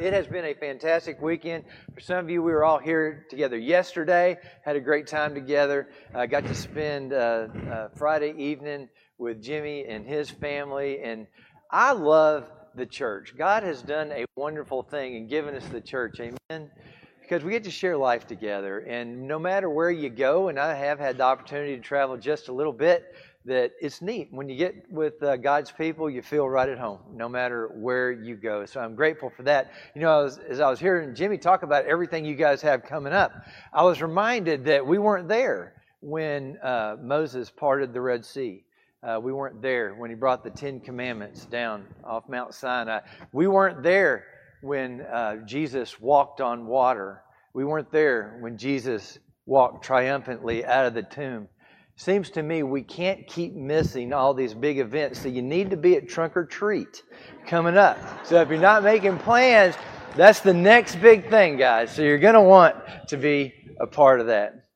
It has been a fantastic weekend. For some of you, we were all here together yesterday, had a great time together. I got to spend uh, uh, Friday evening with Jimmy and his family, and I love the church. God has done a wonderful thing and given us the church. Amen. Because we get to share life together, and no matter where you go, and I have had the opportunity to travel just a little bit that it's neat. When you get with uh, God's people, you feel right at home, no matter where you go. So I'm grateful for that. You know, as I was hearing Jimmy talk about everything you guys have coming up, I was reminded that we weren't there when uh, Moses parted the Red Sea. Uh, we weren't there when he brought the Ten Commandments down off Mount Sinai. We weren't there when uh, Jesus walked on water. We weren't there when Jesus walked triumphantly out of the tomb. Seems to me we can't keep missing all these big events. So you need to be at Trunk or Treat coming up. So if you're not making plans, that's the next big thing, guys. So you're going to want to be a part of that.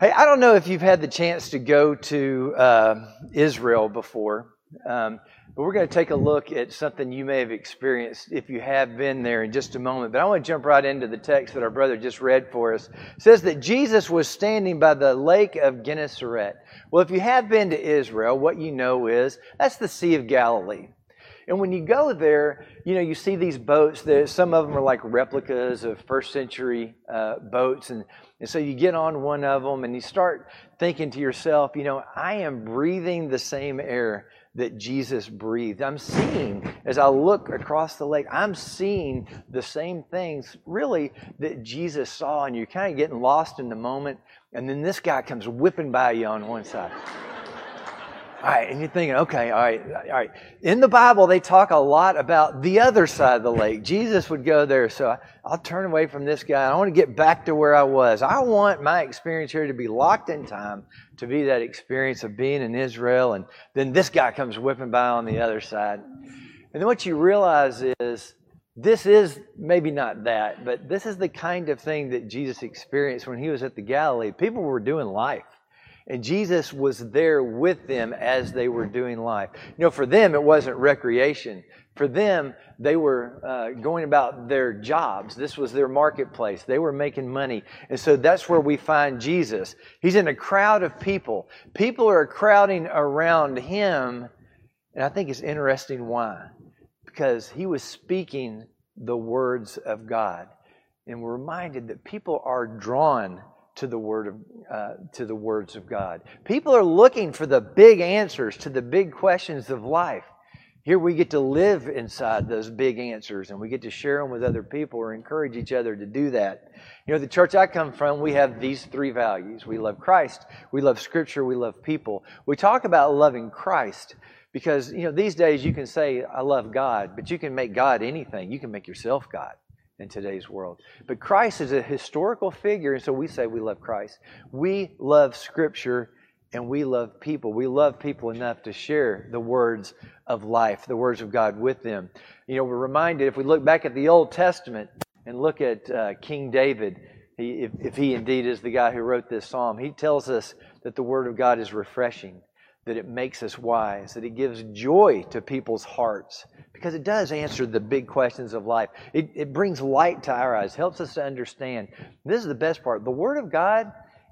Hey, I don't know if you've had the chance to go to uh, Israel before. Um, but we're going to take a look at something you may have experienced if you have been there in just a moment. But I want to jump right into the text that our brother just read for us. It says that Jesus was standing by the lake of Gennesaret. Well, if you have been to Israel, what you know is that's the Sea of Galilee. And when you go there, you know, you see these boats. That some of them are like replicas of first century uh, boats. And, and so you get on one of them and you start thinking to yourself, you know, I am breathing the same air that Jesus breathed. I'm seeing, as I look across the lake, I'm seeing the same things really that Jesus saw, and you're kind of getting lost in the moment. And then this guy comes whipping by you on one side. All right, and you're thinking, okay, all right, all right. In the Bible, they talk a lot about the other side of the lake. Jesus would go there, so I'll turn away from this guy. I want to get back to where I was. I want my experience here to be locked in time, to be that experience of being in Israel, and then this guy comes whipping by on the other side. And then what you realize is this is maybe not that, but this is the kind of thing that Jesus experienced when he was at the Galilee. People were doing life. And Jesus was there with them as they were doing life. You know, for them, it wasn't recreation. For them, they were uh, going about their jobs. This was their marketplace. They were making money. And so that's where we find Jesus. He's in a crowd of people. People are crowding around him. And I think it's interesting why. Because he was speaking the words of God. And we're reminded that people are drawn to the word of uh, to the words of God. People are looking for the big answers to the big questions of life. Here we get to live inside those big answers and we get to share them with other people or encourage each other to do that. You know, the church I come from, we have these three values. We love Christ, we love Scripture, we love people. We talk about loving Christ because, you know, these days you can say, I love God, but you can make God anything. You can make yourself God in today's world. But Christ is a historical figure, and so we say we love Christ. We love Scripture and we love people. We love people enough to share the words of life, the words of God with them. You know, we're reminded if we look back at the Old Testament and look at uh, King David, he, if, if he indeed is the guy who wrote this psalm, he tells us that the Word of God is refreshing, that it makes us wise, that it gives joy to people's hearts because it does answer the big questions of life. It, it brings light to our eyes, helps us to understand. This is the best part. The Word of God,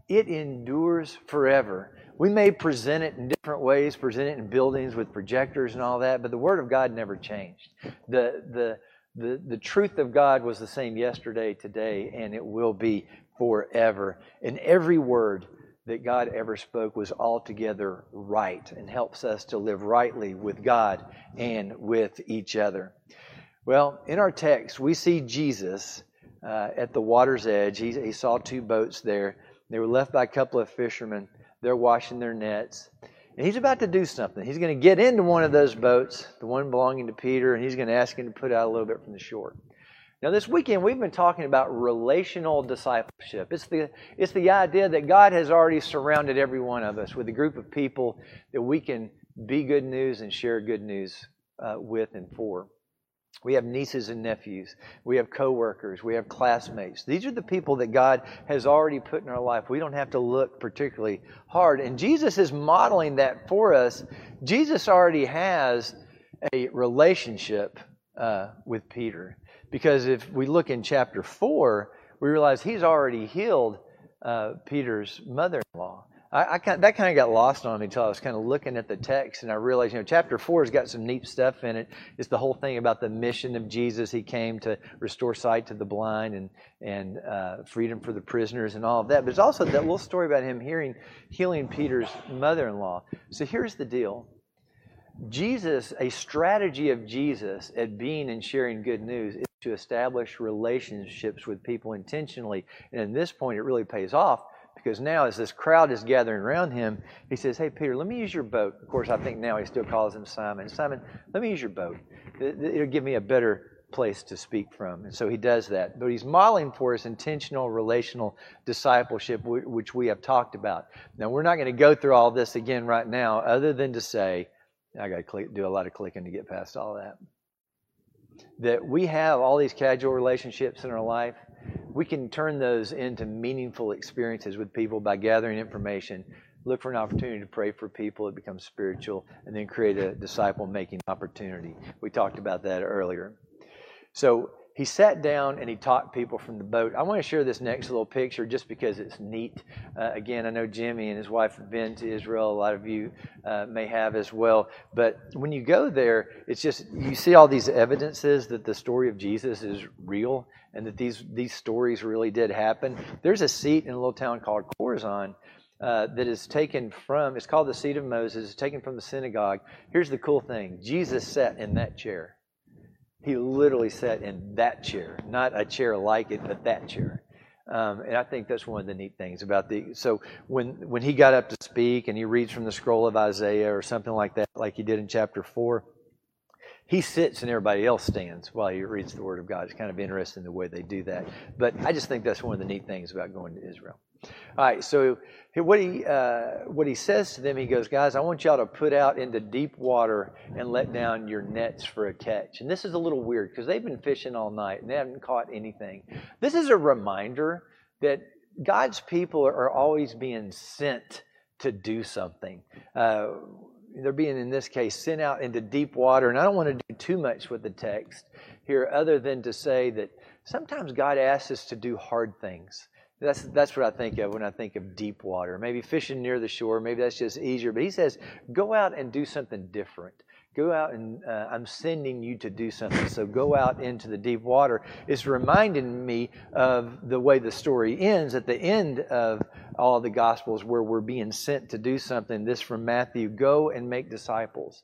it endures forever. We may present it in different ways, present it in buildings with projectors and all that, but the Word of God never changed. The, the, the, the truth of God was the same yesterday, today, and it will be forever. And every word that God ever spoke was altogether right and helps us to live rightly with God and with each other. Well, in our text, we see Jesus uh, at the water's edge. He, he saw two boats there. They were left by a couple of fishermen. They're washing their nets. And he's about to do something. He's going to get into one of those boats, the one belonging to Peter, and he's going to ask him to put out a little bit from the shore. Now, this weekend we've been talking about relational discipleship. It's the, it's the idea that God has already surrounded every one of us with a group of people that we can be good news and share good news uh, with and for. We have nieces and nephews. We have coworkers. We have classmates. These are the people that God has already put in our life. We don't have to look particularly hard. And Jesus is modeling that for us. Jesus already has a relationship uh, with Peter. Because if we look in chapter 4, we realize he's already healed uh, Peter's mother in law. I, I that kind of got lost on me until I was kind of looking at the text and I realized, you know, chapter four has got some neat stuff in it. It's the whole thing about the mission of Jesus. He came to restore sight to the blind and and uh, freedom for the prisoners and all of that. But it's also that little story about him hearing healing Peter's mother-in-law. So here's the deal. Jesus, a strategy of Jesus at being and sharing good news is to establish relationships with people intentionally. And at this point, it really pays off because now, as this crowd is gathering around him, he says, Hey, Peter, let me use your boat. Of course, I think now he still calls him Simon. Simon, let me use your boat. It'll give me a better place to speak from. And so he does that. But he's modeling for us intentional relational discipleship, which we have talked about. Now, we're not going to go through all this again right now, other than to say, I got to do a lot of clicking to get past all that. That we have all these casual relationships in our life we can turn those into meaningful experiences with people by gathering information, look for an opportunity to pray for people, it becomes spiritual, and then create a disciple making opportunity. We talked about that earlier. So he sat down and he taught people from the boat. I want to share this next little picture just because it's neat. Uh, again, I know Jimmy and his wife have been to Israel. A lot of you uh, may have as well. But when you go there, it's just you see all these evidences that the story of Jesus is real and that these these stories really did happen. There's a seat in a little town called Chorazin. Uh, that is taken from, it's called the seat of Moses, it's taken from the synagogue. Here's the cool thing Jesus sat in that chair. He literally sat in that chair, not a chair like it, but that chair. Um, and I think that's one of the neat things about the. So when when he got up to speak and he reads from the scroll of Isaiah or something like that, like he did in chapter four, he sits and everybody else stands while he reads the Word of God. It's kind of interesting the way they do that. But I just think that's one of the neat things about going to Israel. All right, so what he uh, what he says to them, he goes, guys, I want y'all to put out into deep water and let down your nets for a catch. And this is a little weird because they've been fishing all night and they haven't caught anything. This is a reminder that God's people are always being sent to do something. Uh, they're being in this case sent out into deep water, and I don't want to do too much with the text here, other than to say that sometimes God asks us to do hard things. That's, that's what I think of when I think of deep water. Maybe fishing near the shore, maybe that's just easier. But he says, go out and do something different. Go out and uh, I'm sending you to do something. So go out into the deep water. It's reminding me of the way the story ends at the end of all the Gospels where we're being sent to do something. This from Matthew go and make disciples.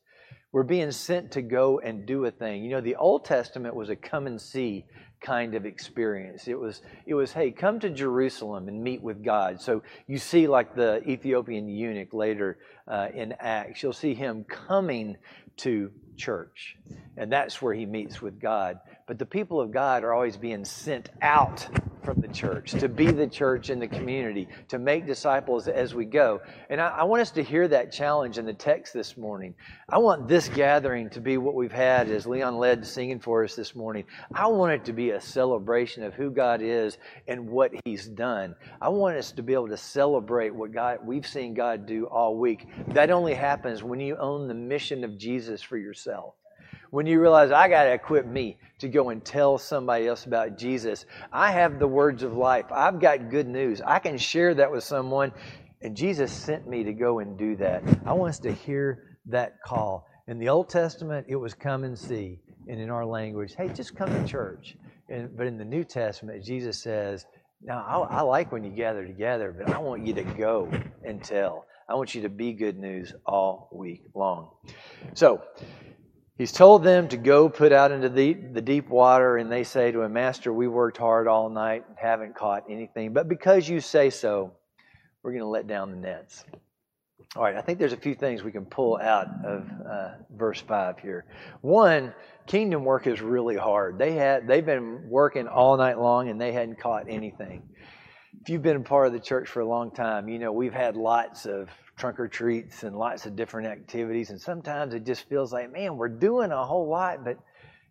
We're being sent to go and do a thing. You know, the Old Testament was a come and see kind of experience. It was, it was, hey, come to Jerusalem and meet with God. So you see, like the Ethiopian eunuch later uh, in Acts, you'll see him coming to church, and that's where he meets with God. But the people of God are always being sent out from the church to be the church in the community, to make disciples as we go. And I, I, want us to hear that challenge in the text this morning. I want this gathering to be what we've had as Leon led singing for us this morning. I want it to be a celebration of who God is and what He's done. I want us to be able to celebrate what God we've seen God do all week. That only happens when you own the mission of Jesus for yourself when you realize I got to equip me to go and tell somebody else about Jesus. I have the words of life. I've got good news. I can share that with someone. And Jesus sent me to go and do that. I want us to hear that call. In the Old Testament, it was come and see. And in our language, hey, just come to church. And, but in the New Testament, Jesus says, now, I, I like when you gather together, but I want you to go and tell. I want you to be good news all week long. So, He's told them to go put out into the, the deep water, and they say to him, Master, we worked hard all night, and haven't caught anything. But because you say so, we're going to let down the nets. All right, I think there's a few things we can pull out of uh, verse 5 here. One, kingdom work is really hard. They had, they've been working all night long, and they hadn't caught anything. If you've been a part of the church for a long time, you know we've had lots of trunk or treats and lots of different activities. And sometimes it just feels like, man, we're doing a whole lot, but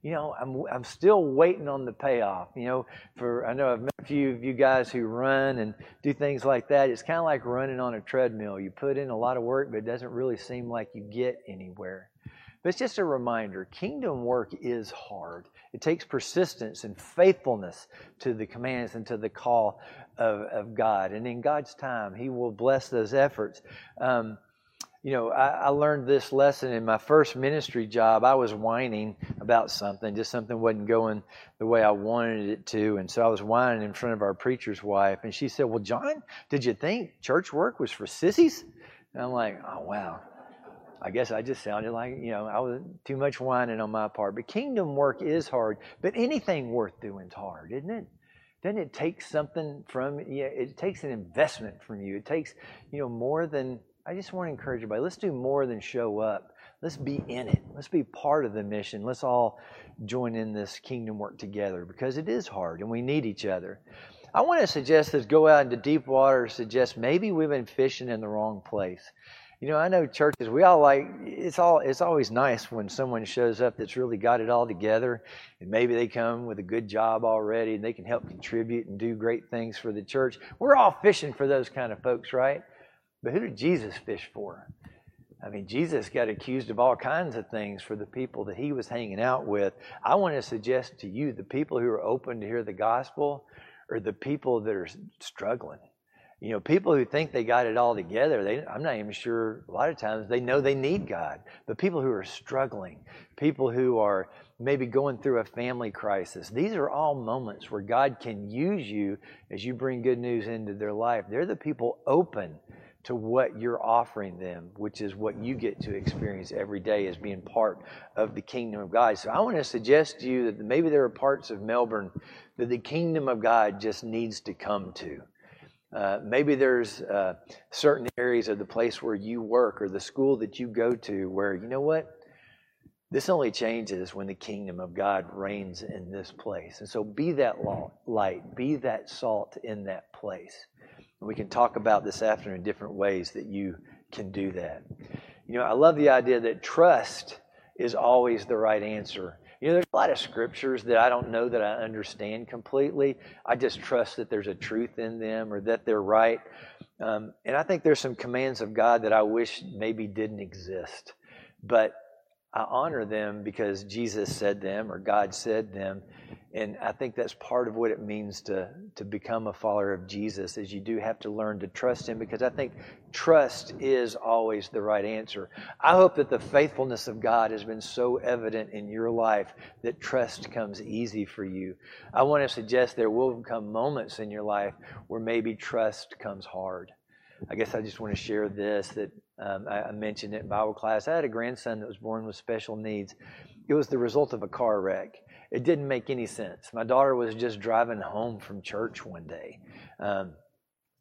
you know, I'm I'm still waiting on the payoff. You know, for I know I've met a few of you guys who run and do things like that. It's kind of like running on a treadmill. You put in a lot of work, but it doesn't really seem like you get anywhere. But it's just a reminder: kingdom work is hard. It takes persistence and faithfulness to the commands and to the call of, of God. And in God's time, He will bless those efforts. Um, you know, I, I, learned this lesson in my first ministry job. I was whining about something, just something wasn't going the way I wanted it to. And so I was whining in front of our preacher's wife. And she said, Well, John, did you think church work was for sissies? And I'm like, Oh, wow. I guess I just sounded like, you know, I was too much whining on my part. But kingdom work is hard. But anything worth doing is hard, isn't it? Doesn't it take something from you? It takes an investment from you. It takes, you know, more than I just want to encourage everybody. Let's do more than show up. Let's be in it. Let's be part of the mission. Let's all join in this kingdom work together because it is hard and we need each other. I want to suggest this go out into deep water, suggest maybe we've been fishing in the wrong place. You know, I know churches, we all like it's all it's always nice when someone shows up that's really got it all together and maybe they come with a good job already and they can help contribute and do great things for the church. We're all fishing for those kind of folks, right? But who did Jesus fish for? I mean, Jesus got accused of all kinds of things for the people that he was hanging out with. I want to suggest to you the people who are open to hear the gospel are the people that are struggling. You know, people who think they got it all together, they, I'm not even sure, a lot of times they know they need God. But people who are struggling, people who are maybe going through a family crisis, these are all moments where God can use you as you bring good news into their life. They're the people open to what you're offering them, which is what you get to experience every day as being part of the kingdom of God. So I want to suggest to you that maybe there are parts of Melbourne that the kingdom of God just needs to come to. Uh, maybe there's uh, certain areas of the place where you work or the school that you go to where, you know what? This only changes when the kingdom of God reigns in this place. And so be that light, be that salt in that place. And we can talk about this afternoon different ways that you can do that. You know, I love the idea that trust is always the right answer. You know, there's a lot of scriptures that I don't know that I understand completely. I just trust that there's a truth in them or that they're right. Um, and I think there's some commands of God that I wish maybe didn't exist. But I honor them because Jesus said them or God said them. And I think that's part of what it means to, to become a follower of Jesus is you do have to learn to trust him because I think trust is always the right answer. I hope that the faithfulness of God has been so evident in your life that trust comes easy for you. I want to suggest there will come moments in your life where maybe trust comes hard. I guess I just want to share this that um, I, I, mentioned it in Bible class. I had a grandson that was born with special needs. It was the result of a car wreck. It didn't make any sense. My daughter was just driving home from church one day. Um,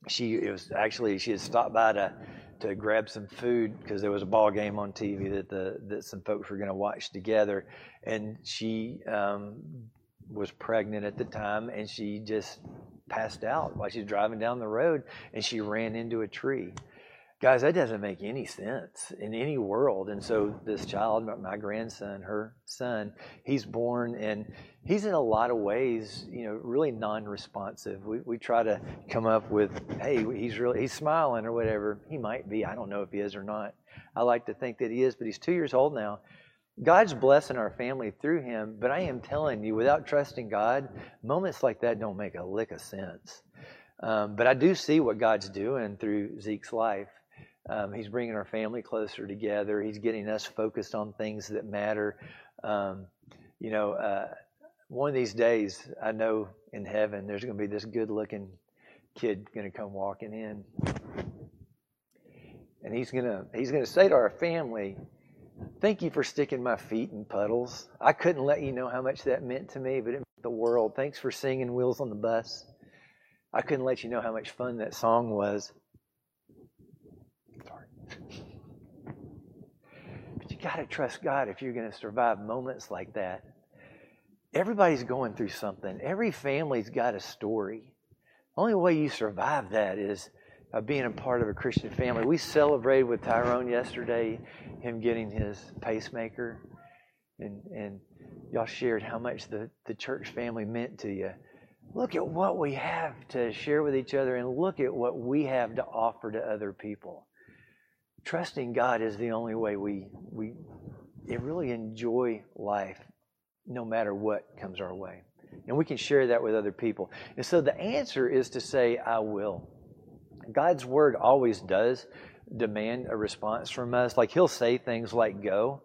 she it was actually she had stopped by to to grab some food because there was a ball game on TV that the that some folks were going to watch together, and she um, was pregnant at the time, and she just passed out while she was driving down the road, and she ran into a tree. Guys, that doesn't make any sense in any world. And so this child, my grandson, her son, he's born and he's in a lot of ways, you know, really non-responsive. We, we try to come up with, hey, he's really, he's smiling or whatever. He might be. I don't know if he is or not. I like to think that he is, but he's two years old now. God's blessing our family through him, but I am telling you, without trusting God, moments like that don't make a lick of sense. Um, but I do see what God's doing through Zeke's life. Um, he's bringing our family closer together. He's getting us focused on things that matter. Um, you know, uh, one of these days, I know in heaven there's going to be this good-looking kid going to come walking in, and he's going to he's going to say to our family, "Thank you for sticking my feet in puddles. I couldn't let you know how much that meant to me, but it meant the world. Thanks for singing Wheels on the Bus. I couldn't let you know how much fun that song was." But you got to trust God if you're going to survive moments like that. Everybody's going through something. Every family's got a story. Only way you survive that is by being a part of a Christian family. We celebrated with Tyrone yesterday him getting his pacemaker, and and y'all shared how much the, the church family meant to you. Look at what we have to share with each other, and look at what we have to offer to other people trusting God is the only way we we really enjoy life no matter what comes our way. And we can share that with other people. And so the answer is to say, I will. God's word always does demand a response from us. Like He'll say things like, go.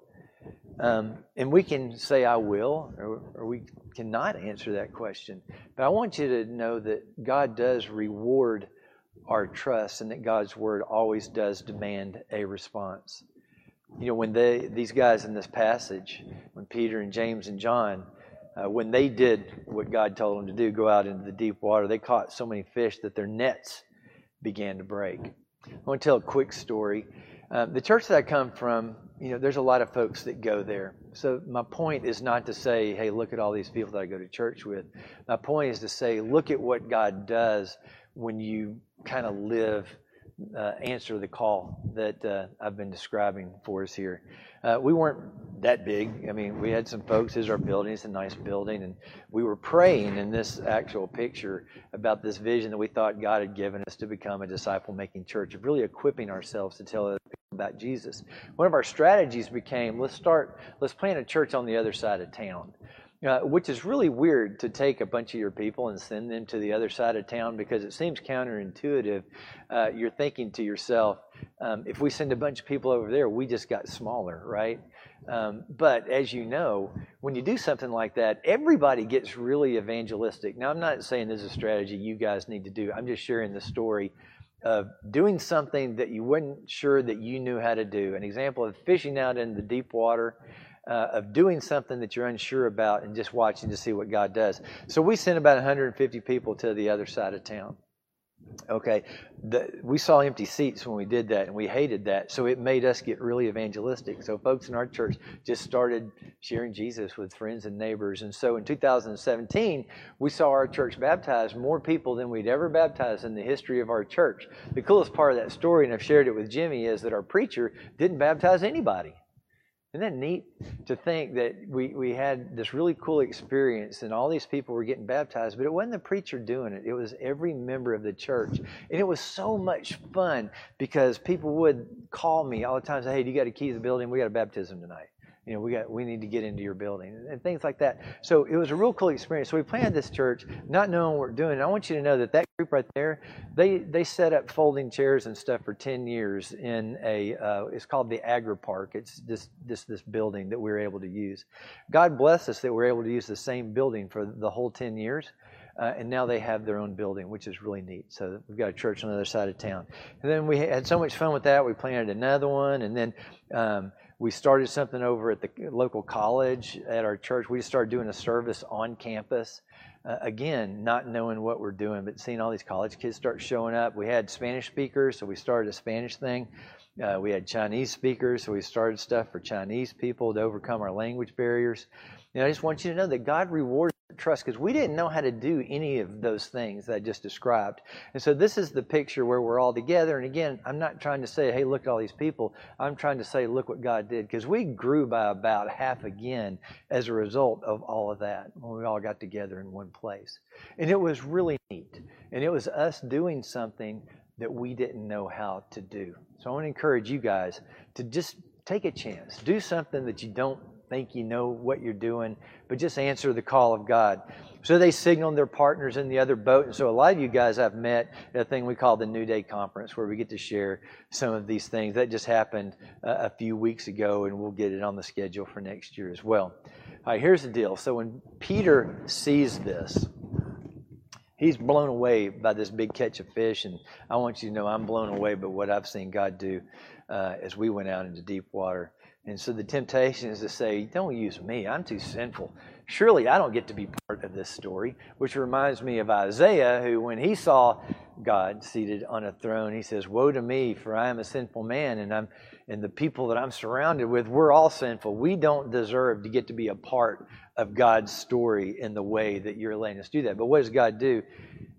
Um, and we can say, I will, or, or we cannot answer that question. But I want you to know that God does reward our trust and that God's word always does demand a response. You know, when they, these guys in this passage, when Peter and James and John, uh, when they did what God told them to do, go out into the deep water, they caught so many fish that their nets began to break. I want to tell a quick story. Uh, the church that I come from, you know, there's a lot of folks that go there. So my point is not to say, hey, look at all these people that I go to church with. My point is to say, look at what God does when you kind of live, uh, answer the call that uh, I've been describing for us here. Uh, we weren't that big. I mean, we had some folks. Is our building. It's a nice building, and we were praying in this actual picture about this vision that we thought God had given us to become a disciple-making church, of really equipping ourselves to tell other people about Jesus. One of our strategies became let's start, let's plant a church on the other side of town. Uh, which is really weird to take a bunch of your people and send them to the other side of town because it seems counterintuitive. Uh, you're thinking to yourself, um, if we send a bunch of people over there, we just got smaller, right? Um, but as you know, when you do something like that, everybody gets really evangelistic. Now, I'm not saying this is a strategy you guys need to do. I'm just sharing the story of doing something that you weren't sure that you knew how to do. An example of fishing out in the deep water uh, of doing something that you're unsure about and just watching to see what God does. So we sent about 150 people to the other side of town. Okay, the, we saw empty seats when we did that, and we hated that. So it made us get really evangelistic. So folks in our church just started sharing Jesus with friends and neighbors. And so in 2017, we saw our church baptize more people than we'd ever baptized in the history of our church. The coolest part of that story, and I've shared it with Jimmy, is that our preacher didn't baptize anybody. Isn't that neat to think that we, we had this really cool experience and all these people were getting baptized, but it wasn't the preacher doing it. It was every member of the church. And it was so much fun because people would call me all the time and say, Hey, do you got a key to the building? We got a baptism tonight you know, we got we need to get into your building and things like that. So it was a real cool experience. So we planted this church, not knowing what we're doing. And I want you to know that that group right there, they they set up folding chairs and stuff for ten years in a uh, it's called the Agri Park. It's this this this building that we were able to use. God bless us that we're able to use the same building for the whole ten years. Uh, and now they have their own building, which is really neat. So we've got a church on the other side of town. And then we had so much fun with that. We planted another one, and then um, we started something over at the local college at our church. We started doing a service on campus. Uh, again, not knowing what we're doing, but seeing all these college kids start showing up. We had Spanish speakers, so we started a Spanish thing. Uh, we had Chinese speakers, so we started stuff for Chinese people to overcome our language barriers. I just want you to know that God rewards trust because we didn't know how to do any of those things that I just described. And so this is the picture where we're all together. And again, I'm not trying to say, hey, look at all these people. I'm trying to say, look what God did because we grew by about half again as a result of all of that when we all got together in one place. And it was really neat. And it was us doing something that we didn't know how to do. So I want to encourage you guys to just take a chance. Do something that you don't think you know what you're doing, but just answer the call of God. So they signaled their partners in the other boat. And so a lot of you guys I've met at a thing we call the New Day Conference, where we get to share some of these things. That just happened uh, a few weeks ago, and we'll get it on the schedule for next year as well. All right, here's the deal. So when Peter sees this, he's blown away by this big catch of fish. And I want you to know I'm blown away by what I've seen God do uh, as we went out into deep water. And so the temptation is to say, don't use me. I'm too sinful. Surely I don't get to be part of this story, which reminds me of Isaiah, who, when he saw God seated on a throne, he says, Woe to me, for I am a sinful man, and I'm and the people that I'm surrounded with, we're all sinful. We don't deserve to get to be a part of God's story in the way that you're letting us do that. But what does God do?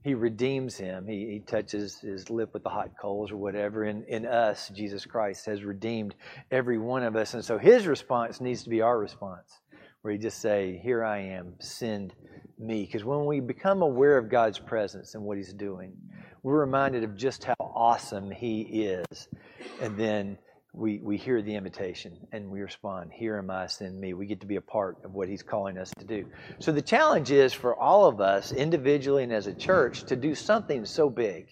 he redeems him. He, he touches his lip with the hot coals or whatever. In, in us, Jesus Christ has redeemed every one of us. And so his response needs to be our response, where he just say, Here I am, send me. Because when we become aware of God's presence and what he's doing, we're reminded of just how awesome he is. And then we, we hear the invitation and we respond, Here am I, send me. We get to be a part of what He's calling us to do. So the challenge is for all of us, individually and as a church, to do something so big,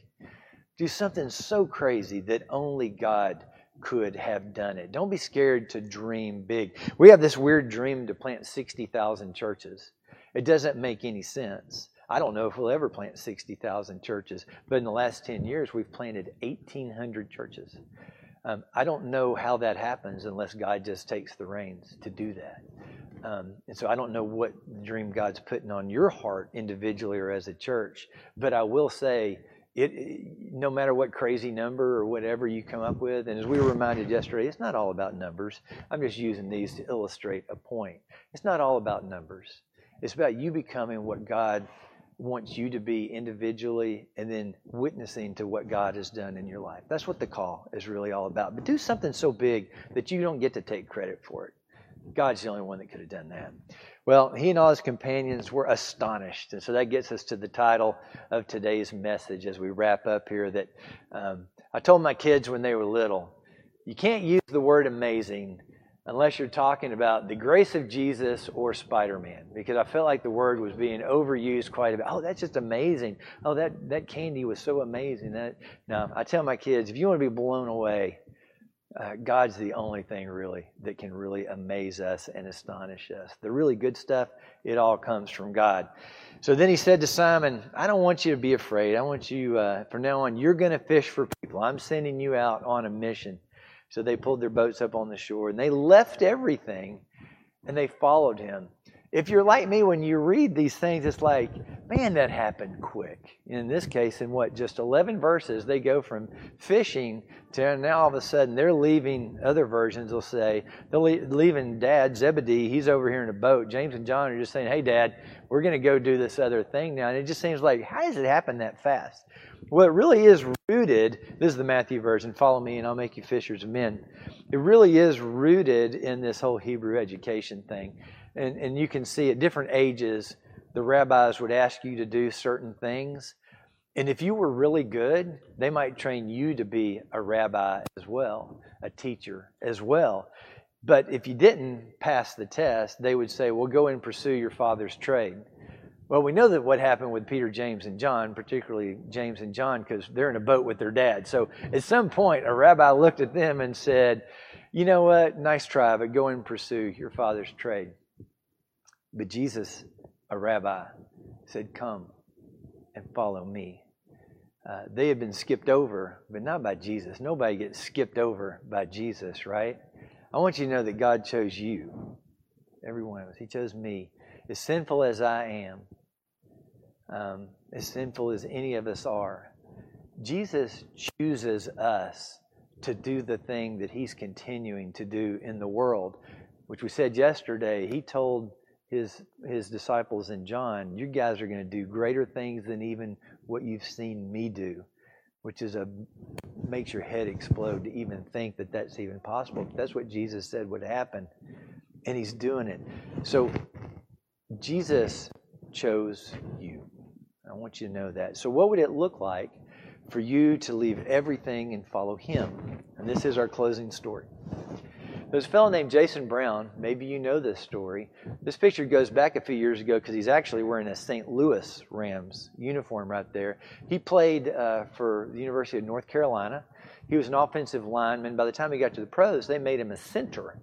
do something so crazy that only God could have done it. Don't be scared to dream big. We have this weird dream to plant 60,000 churches. It doesn't make any sense. I don't know if we'll ever plant 60,000 churches, but in the last 10 years, we've planted 1,800 churches. Um, I don't know how that happens unless God just takes the reins to do that. Um, and so I don't know what dream God's putting on your heart individually or as a church, but I will say, no matter what crazy number or whatever you come up with, and as we were reminded yesterday, it's not all about numbers. I'm just using these to illustrate a point. It's not all about numbers. It's about you becoming what God wants you to be individually and then witnessing to what God has done in your life. That's what the call is really all about. But do something so big that you don't get to take credit for it. God's the only one that could have done that. Well, he and all his companions were astonished. And so that gets us to the title of today's message as we wrap up here. That um, I told my kids when they were little, you can't use the word amazing unless you're talking about the grace of Jesus or Spider Man, because I felt like the word was being overused quite a bit. Oh, that's just amazing. Oh, that, that candy was so amazing. That Now, I tell my kids, if you want to be blown away, uh, God's the only thing really that can really amaze us and astonish us. The really good stuff, it all comes from God. So then he said to Simon, I don't want you to be afraid. I want you, uh, from now on, you're going to fish for people. I'm sending you out on a mission. So they pulled their boats up on the shore and they left everything and they followed him. If you're like me, when you read these things, it's like, man, that happened quick. In this case, in what, just 11 verses, they go from fishing to now all of a sudden they're leaving, other versions will say, they're leaving dad, Zebedee, he's over here in a boat. James and John are just saying, hey, dad, we're going to go do this other thing now. And it just seems like, how does it happen that fast? Well, it really is rooted, this is the Matthew version, follow me and I'll make you fishers of men. It really is rooted in this whole Hebrew education thing. And, and you can see at different ages, the rabbis would ask you to do certain things. And if you were really good, they might train you to be a rabbi as well, a teacher as well. But if you didn't pass the test, they would say, well, go and pursue your father's trade. Well, we know that what happened with Peter, James, and John, particularly James and John, because they're in a boat with their dad. So at some point, a rabbi looked at them and said, You know what? Nice try, but go and pursue your father's trade. But Jesus, a rabbi, said, Come and follow me. Uh, they have been skipped over, but not by Jesus. Nobody gets skipped over by Jesus, right? I want you to know that God chose you, every one of us. He chose me. As sinful as I am, um, as sinful as any of us are, Jesus chooses us to do the thing that He's continuing to do in the world, which we said yesterday. He told his his disciples in John, "You guys are going to do greater things than even what you've seen me do," which is a makes your head explode to even think that that's even possible. That's what Jesus said would happen, and He's doing it. So Jesus chose you. I want you to know that. So, what would it look like for you to leave everything and follow Him? And this is our closing story. There's a fellow named Jason Brown. Maybe you know this story. This picture goes back a few years ago because he's actually wearing a St. Louis Rams uniform right there. He played uh, for the University of North Carolina. He was an offensive lineman. By the time he got to the pros, they made him a center.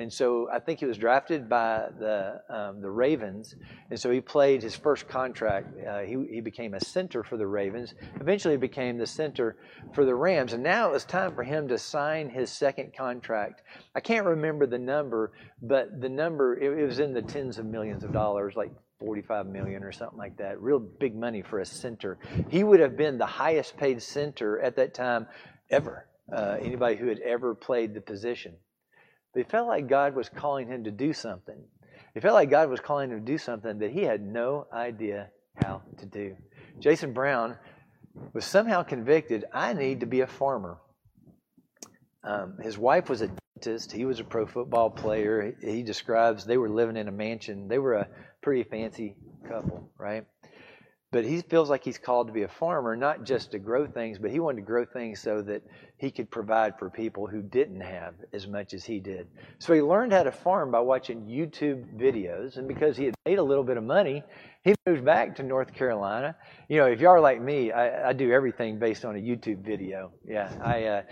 And so I think he was drafted by the um, the Ravens, and so he played his first contract. Uh, he he became a center for the Ravens. Eventually, became the center for the Rams, and now it was time for him to sign his second contract. I can't remember the number, but the number it, it was in the tens of millions of dollars, like 45 million or something like that. Real big money for a center. He would have been the highest paid center at that time ever. Uh, anybody who had ever played the position. But he felt like God was calling him to do something. He felt like God was calling him to do something that he had no idea how to do. Jason Brown was somehow convicted I need to be a farmer. Um, his wife was a dentist. He was a pro football player. He describes they were living in a mansion. They were a pretty fancy couple, right? but he feels like he's called to be a farmer, not just to grow things, but he wanted to grow things so that he could provide for people who didn't have as much as he did. So he learned how to farm by watching YouTube videos, and because he had made a little bit of money, he moved back to North Carolina. You know, if y'all are like me, I, I do everything based on a YouTube video. Yeah, I uh,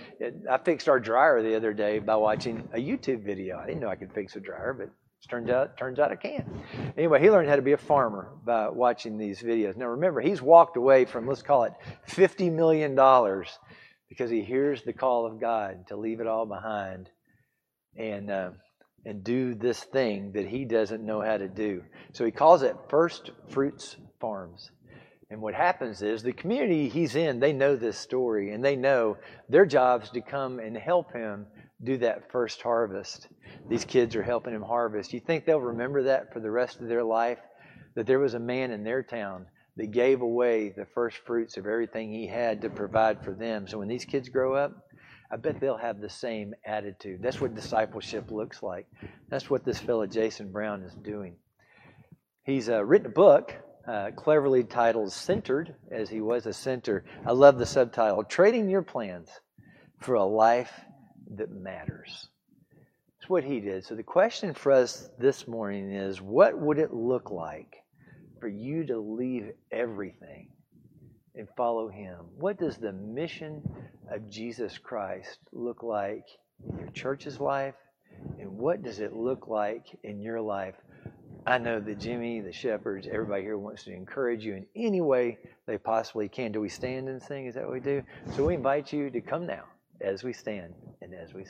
I fixed our dryer the other day by watching a YouTube video. I didn't know I could fix a dryer, but it Turns out, turns out I can. Anyway, he learned how to be a farmer by watching these videos. Now, remember, he's walked away from, let's call it $50 million because he hears the call of God to leave it all behind and, uh, and do this thing that he doesn't know how to do. So he calls it First Fruits Farms. And what happens is the community he's in, they know this story and they know their job's to come and help him do that first harvest. These kids are helping him harvest. You think they'll remember that for the rest of their life? That there was a man in their town that gave away the first fruits of everything he had to provide for them. So when these kids grow up, I bet they'll have the same attitude. That's what discipleship looks like. That's what this fellow Jason Brown is doing. He's uh, written a book uh, cleverly titled Centered, as he was a center. I love the subtitle Trading Your Plans for a Life that Matters. That's what he did. So the question for us this morning is what would it look like for you to leave everything and follow him? What does the mission of Jesus Christ look like in your church's life? And what does it look like in your life? I know that Jimmy, the shepherds, everybody here wants to encourage you in any way they possibly can. Do we stand and sing? Is that what we do? So we invite you to come now as we stand and as we sing.